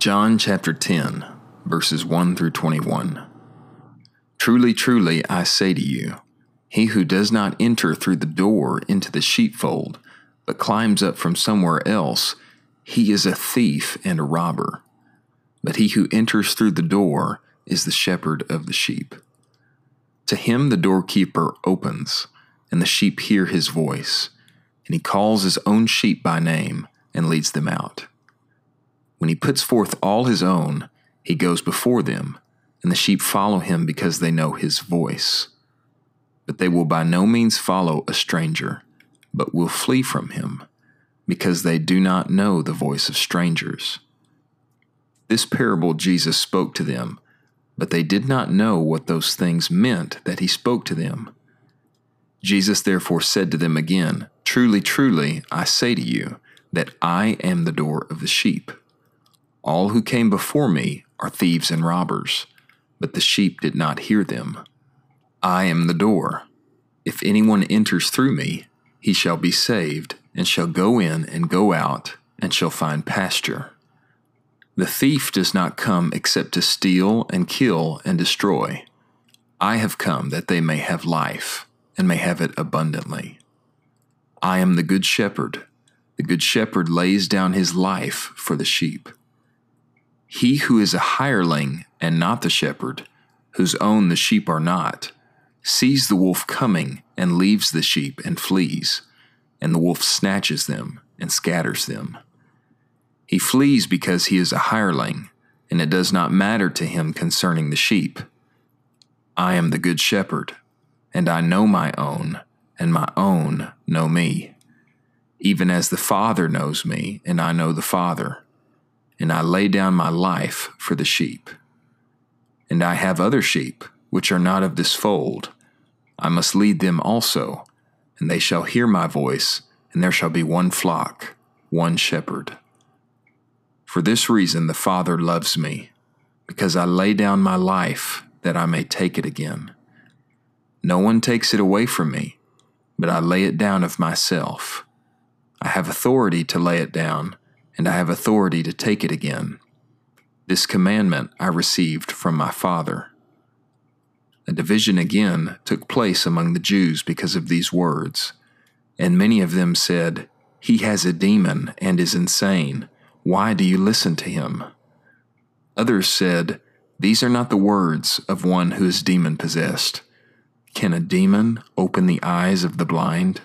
John chapter 10, verses 1 through 21. Truly, truly, I say to you, he who does not enter through the door into the sheepfold, but climbs up from somewhere else, he is a thief and a robber. But he who enters through the door is the shepherd of the sheep. To him the doorkeeper opens, and the sheep hear his voice, and he calls his own sheep by name and leads them out. When he puts forth all his own, he goes before them, and the sheep follow him because they know his voice. But they will by no means follow a stranger, but will flee from him, because they do not know the voice of strangers. This parable Jesus spoke to them, but they did not know what those things meant that he spoke to them. Jesus therefore said to them again, Truly, truly, I say to you, that I am the door of the sheep. All who came before me are thieves and robbers, but the sheep did not hear them. I am the door. If anyone enters through me, he shall be saved, and shall go in and go out, and shall find pasture. The thief does not come except to steal and kill and destroy. I have come that they may have life, and may have it abundantly. I am the good shepherd. The good shepherd lays down his life for the sheep. He who is a hireling and not the shepherd, whose own the sheep are not, sees the wolf coming and leaves the sheep and flees, and the wolf snatches them and scatters them. He flees because he is a hireling, and it does not matter to him concerning the sheep. I am the good shepherd, and I know my own, and my own know me, even as the Father knows me, and I know the Father and I lay down my life for the sheep. And I have other sheep, which are not of this fold. I must lead them also, and they shall hear my voice, and there shall be one flock, one shepherd. For this reason the Father loves me, because I lay down my life that I may take it again. No one takes it away from me, but I lay it down of myself. I have authority to lay it down and I have authority to take it again. This commandment I received from my Father. A division again took place among the Jews because of these words, and many of them said, He has a demon and is insane. Why do you listen to him? Others said, These are not the words of one who is demon possessed. Can a demon open the eyes of the blind?